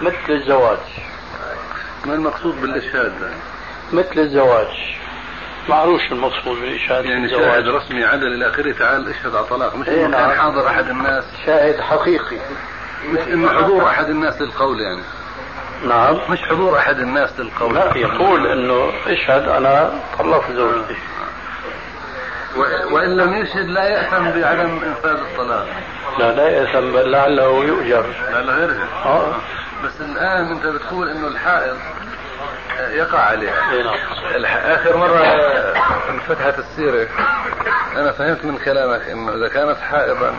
مثل الزواج. ما المقصود بالإشهاد؟ مثل الزواج. معروف المقصود بالإشهاد يعني شاهد رسمي عدل إلى آخره تعال اشهد على طلاق. مش كان نعم. حاضر أحد الناس. شاهد حقيقي. مش إنه حضور أحد الناس للقول يعني. نعم. مش حضور أحد الناس للقول. لا يقول إنه اشهد أنا طلقت زوجتي. وإن لم يشهد لا يأثم بعدم إنفاذ الطلاق. لا لا يأثم بل لعله يؤجر. لعله يرجع آه. بس الآن أنت بتقول إنه الحائض يقع عليها إيه، نعم. آخر مرة انفتحت السيرة أنا فهمت من كلامك إنه إذا كانت حائضا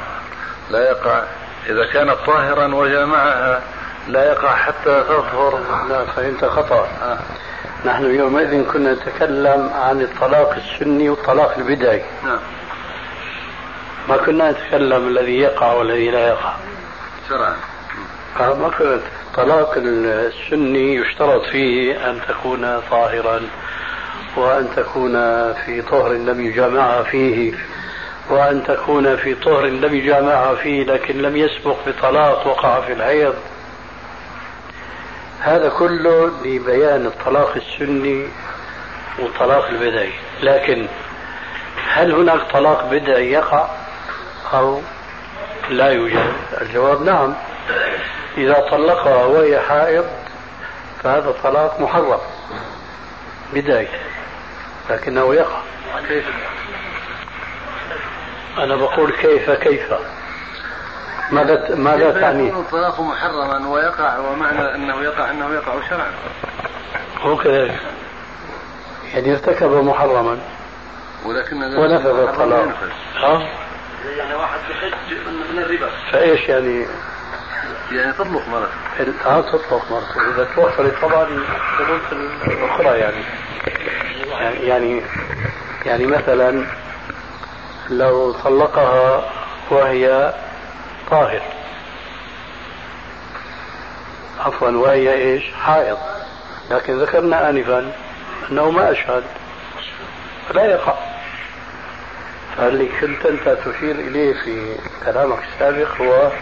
لا يقع إذا كانت طاهرا وجامعها لا يقع حتى تطهر لا فهمت خطأ. آه. نحن يومئذ كنا نتكلم عن الطلاق السني والطلاق البدعي. نعم. ما كنا نتكلم الذي يقع والذي لا يقع. شرعا. آه ما كنا الطلاق السني يشترط فيه أن تكون طاهرا وأن تكون في طهر لم يجامعها فيه وأن تكون في طهر لم يجامعها فيه لكن لم يسبق بطلاق وقع في الحيض هذا كله لبيان الطلاق السني والطلاق البدعي. لكن هل هناك طلاق بدعي يقع؟ أو لا يوجد الجواب نعم إذا طلقها وهي حائض فهذا طلاق محرم بداية لكنه يقع أنا بقول كيف كيف ماذا ماذا تعني؟ الطلاق محرما ويقع ومعنى أنه يقع أنه يقع شرعا. هو كذلك. يعني ارتكب محرما ولكن ونفذ الطلاق. ها؟ يعني واحد بحج من الربا. فإيش يعني؟ يعني تطلق مرة. آه تطلق مرة. إذا توفرت طبعا الشروط الأخرى يعني. يعني يعني مثلا لو طلقها وهي طاهر. عفوا وهي إيش؟ حائض. لكن ذكرنا آنفا أنه ما أشهد. لا يقع. اللي كنت أنت تشير إليه في كلامك السابق هو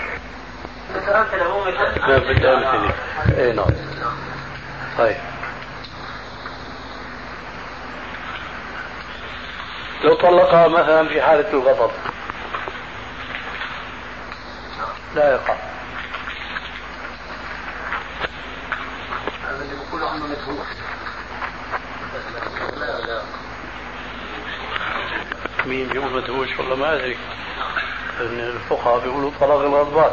إيه نعم. طيب. لو طلقها مثلا في حالة الغضب. لا يقع هذا اللي بقول عنه مدهوش لا لا مين بيقول مدهوش والله ما أدري. الفقهاء بيقولوا طلاق الغضبان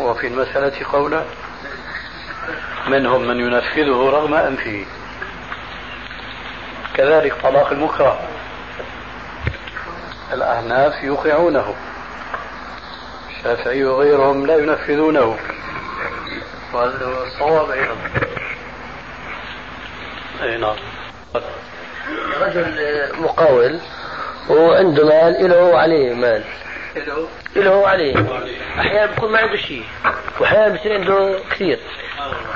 وفي المسألة قولان منهم من ينفذه رغم أنفه. كذلك طلاق المكره. الأحناف يوقعونه الشافعي وغيرهم لا ينفذونه. وهذا هو الصواب أيضا. أي نعم. رجل مقاول وعنده مال له عليه مال. له عليه. أحيانا بيكون ما عنده شيء وأحيانا بيصير عنده كثير.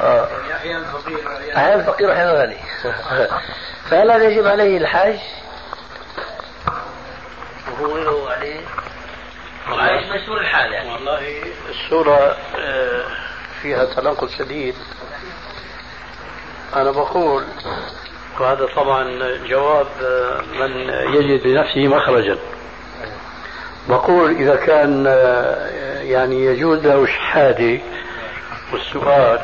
آه. أحيانا فقير واحيانا غني. فهل هذا يجب عليه الحج وهو له عليه. عايش مشهور الحال يعني. والله السورة آه، فيها تناقض شديد. أنا بقول وهذا طبعا جواب آه، من يجد لنفسه مخرجا. بقول إذا كان آه، يعني يجوز له الشهادة والسؤال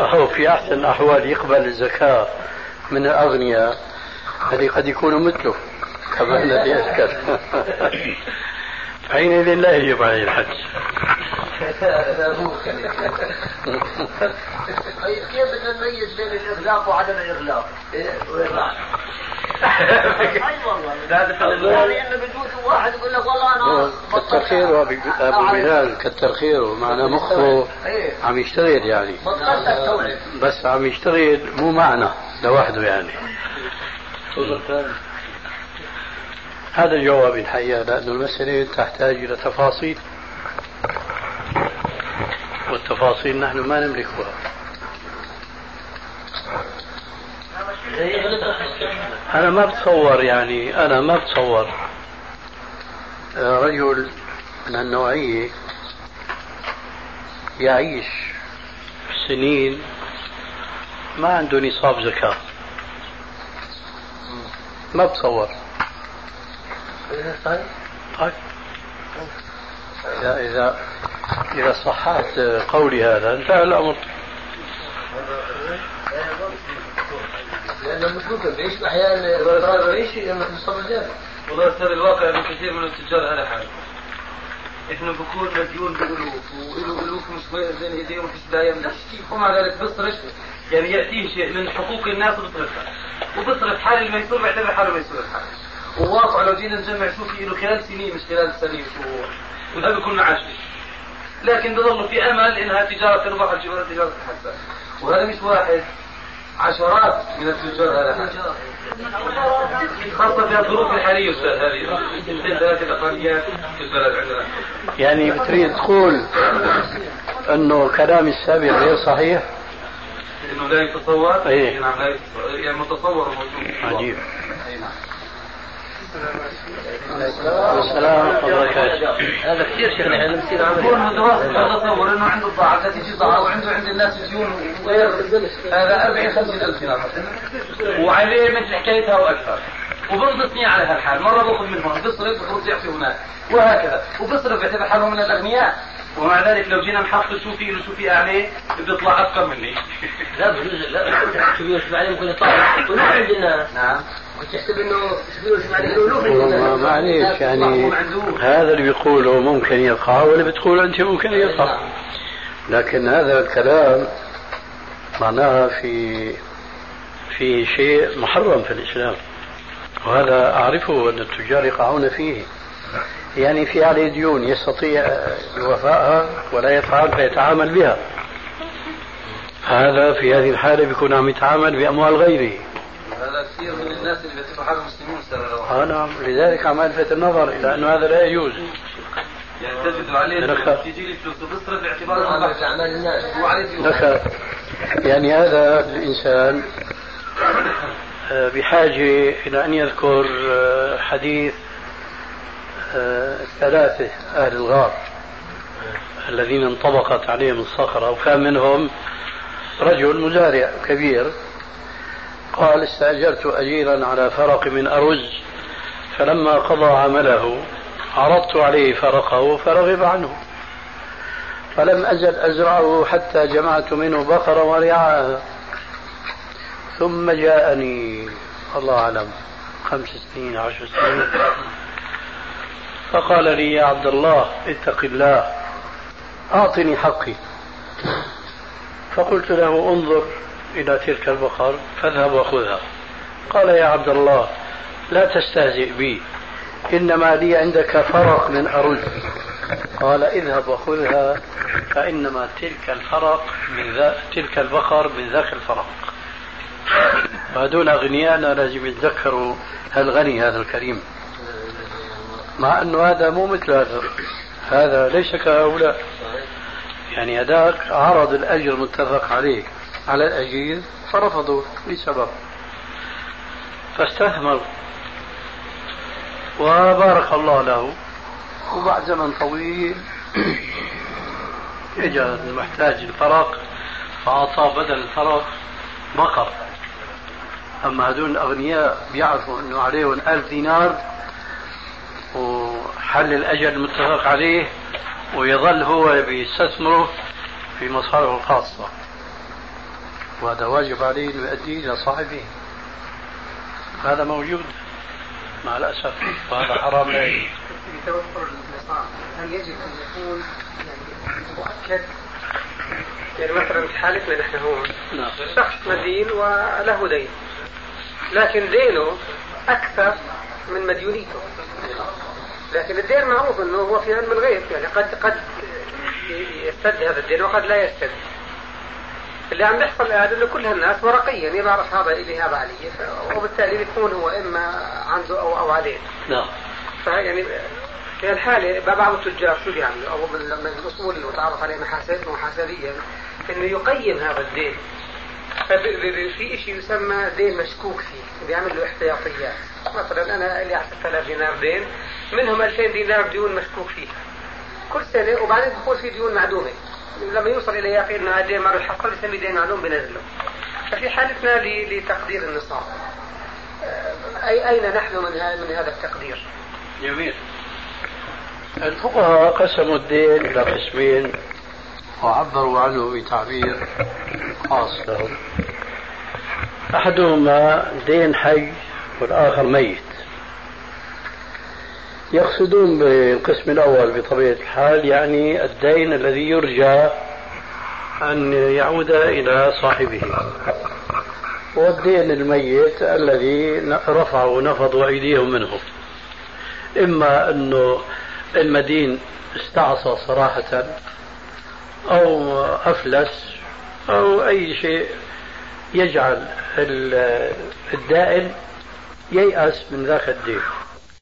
أو في أحسن الأحوال يقبل الزكاة من الأغنياء هذه قد يكونوا مثله كما الذي أذكر. حينئذ لا يجب عليه الحج. كيف بدنا نميز بين الاغلاق وعدم الاغلاق؟ اي والله لأنه بجوز واحد يقول لك والله أنا كتر خيره أبو بلال كتر خيره معناه مخه عم يشتغل يعني بس عم يشتغل مو معنا لوحده يعني هذا الجواب الحقيقة لأن المسألة تحتاج إلى تفاصيل والتفاصيل نحن ما نملكها أنا ما بتصور يعني أنا ما بتصور. رجل من النوعية يعيش سنين ما عنده نصاب زكاة. ما بتصور. طيب. إذا إذا إذا صححت قولي هذا انتهى الأمر. بيعيش نصاب الجامع والله صار الواقع من كثير من التجار هذا حاله انه بكون مديون بالالوف وله الوف مش زين ايديه ومفيش داعي من ومع ذلك؟ بيصرف. يعني يأتيه شيء من حقوق الناس وبيصرفها. وبيصرف حال الميسور بيعتبر حاله ميسور الحال وواقع لو جينا نجمع شو في له خلال سنين مش خلال سنين شهور وده بيكون معاش لكن بظل في أمل إنها تجارة تربح الجوار تجارة تحسن وهذا مش واحد. عشرات من التجار هذا. خاصة في الظروف الحالية أستاذ هذه. الأقليات في البلد عندنا يعني بتريد تقول أنه كلامي السابق غير صحيح؟ إنه لا يتصور؟ إيه. نعم لا يتصور. يعني متصور وموجود. عجيب. أي نعم السلام وبركاته. هذا كثير شيخنا إحنا يكون عمل تصور انه عنده بضاعة التي تجي بضاعة وعنده عند الناس ديون غير هذا 40 50 ألف دينار مثلا. وعليه مثل حكايتها وأكثر. وبنبسطني على هالحال مرة بأخذ من هون بصرف بخرج يعطي هناك. وهكذا. وبصرف بيعتبر حاله من الأغنياء. ومع ذلك لو جينا نحط شو في له شو في عليه بيطلع أكثر مني. لا بجوز لا شو بيوش بعدين ممكن يطلع. الوف عند الناس نعم وتحسب إنه والله الناس معليش يعني هذا اللي بيقوله ممكن يقع واللي بتقوله أنت ممكن يقع لكن هذا الكلام معناها في في شيء محرم في الإسلام. وهذا أعرفه أن التجار يقعون فيه. يعني في عليه ديون يستطيع وفائها ولا يفعل فيتعامل بها. هذا في هذه الحالة بيكون عم يتعامل بأموال غيره. هذا كثير من الناس اللي بيعتبروا حالهم مسلمين أستاذ آه نعم. لذلك عم الفت النظر إلى أنه هذا لا يجوز. يعني تجد عليه نعم. تيجي لي فلوس وبصرف باعتبار انه بحث اعمال الناس عليه يعني هذا الإنسان آه، بحاجة إلى أن يذكر آه، حديث الثلاثة أهل الغار الذين انطبقت عليهم الصخرة وكان منهم رجل مزارع كبير. قال استأجرت أجيرا على فرق من أرز فلما قضى عمله عرضت عليه فرقه فرغب عنه. فلم أزل أزرعه حتى جمعت منه بقرة ورعاها. ثم جاءني الله أعلم خمس سنين عشر سنين. فقال لي يا عبد الله اتق الله أعطني حقي. فقلت له انظر إلى تلك البقر فاذهب وخذها. قال يا عبد الله لا تستهزئ بي إنما لي عندك فرق من أرز. قال اذهب وخذها فإنما تلك الفرق من ذا تلك البقر من ذاك الفرق. وهذول أغنياءنا لازم يتذكروا هالغني هذا الكريم. مع أنه هذا مو مثل هذا. هذا ليس كهؤلاء. يعني هذاك عرض الأجر المتفق عليه. على الأجير فرفضوا لسبب. فاستثمر وبارك الله له. وبعد زمن طويل اجى المحتاج الفرق فأعطاه بدل الفرق بقر أما هذول الأغنياء بيعرفوا أنه عليهم ألف دينار وحل الأجل المتفق عليه ويظل هو بيستثمره في مصالحه الخاصة. وهذا واجب عليه أن يؤدي إلى صاحبه. هذا موجود مع الأسف وهذا حرام النصاب هل يجب أن يكون يعني مؤكد؟ يعني مثلا في حالتنا نحن هون. نعم. شخص مدين وله دين. لكن دينه أكثر من مديونيته. لكن الدين معروف إنه هو في علم الغيب. يعني قد قد يستد هذا الدين وقد لا يستد اللي عم بيحصل الان انه كل الناس ورقيا يبعرف هذا إلي هذا علي. وبالتالي بيكون هو إما عنده أو أو عليه. نعم. فيعني في الحالة بعض التجار شو بيعملوا؟ أو من, من الأصول المتعارف عليها محاسبيا إنه يقيم هذا الدين. في شيء يسمى دين مشكوك فيه. بيعمل له احتياطيات. مثلا أنا لي 10000 دينار دين منهم 2000 دينار ديون مشكوك فيها كل سنة وبعدين بقول في ديون معدومة. لما يوصل إلى يقين هذا الدين ما يحصل يسمي دين معلوم بنزله ففي حالتنا لتقدير النصاب. أي أين نحن من من هذا التقدير؟ جميل. الفقهاء قسموا الدين إلى قسمين وعبروا عنه بتعبير خاص لهم. أحدهما دين حي والآخر ميت. يقصدون بالقسم الأول بطبيعة الحال يعني الدين الذي يرجى أن يعود إلى صاحبه. والدين الميت الذي رفعوا ونفضوا أيديهم منه. إما أنه المدين استعصى صراحة أو أفلس أو أي شيء يجعل الدائن ييأس من ذاك الدين.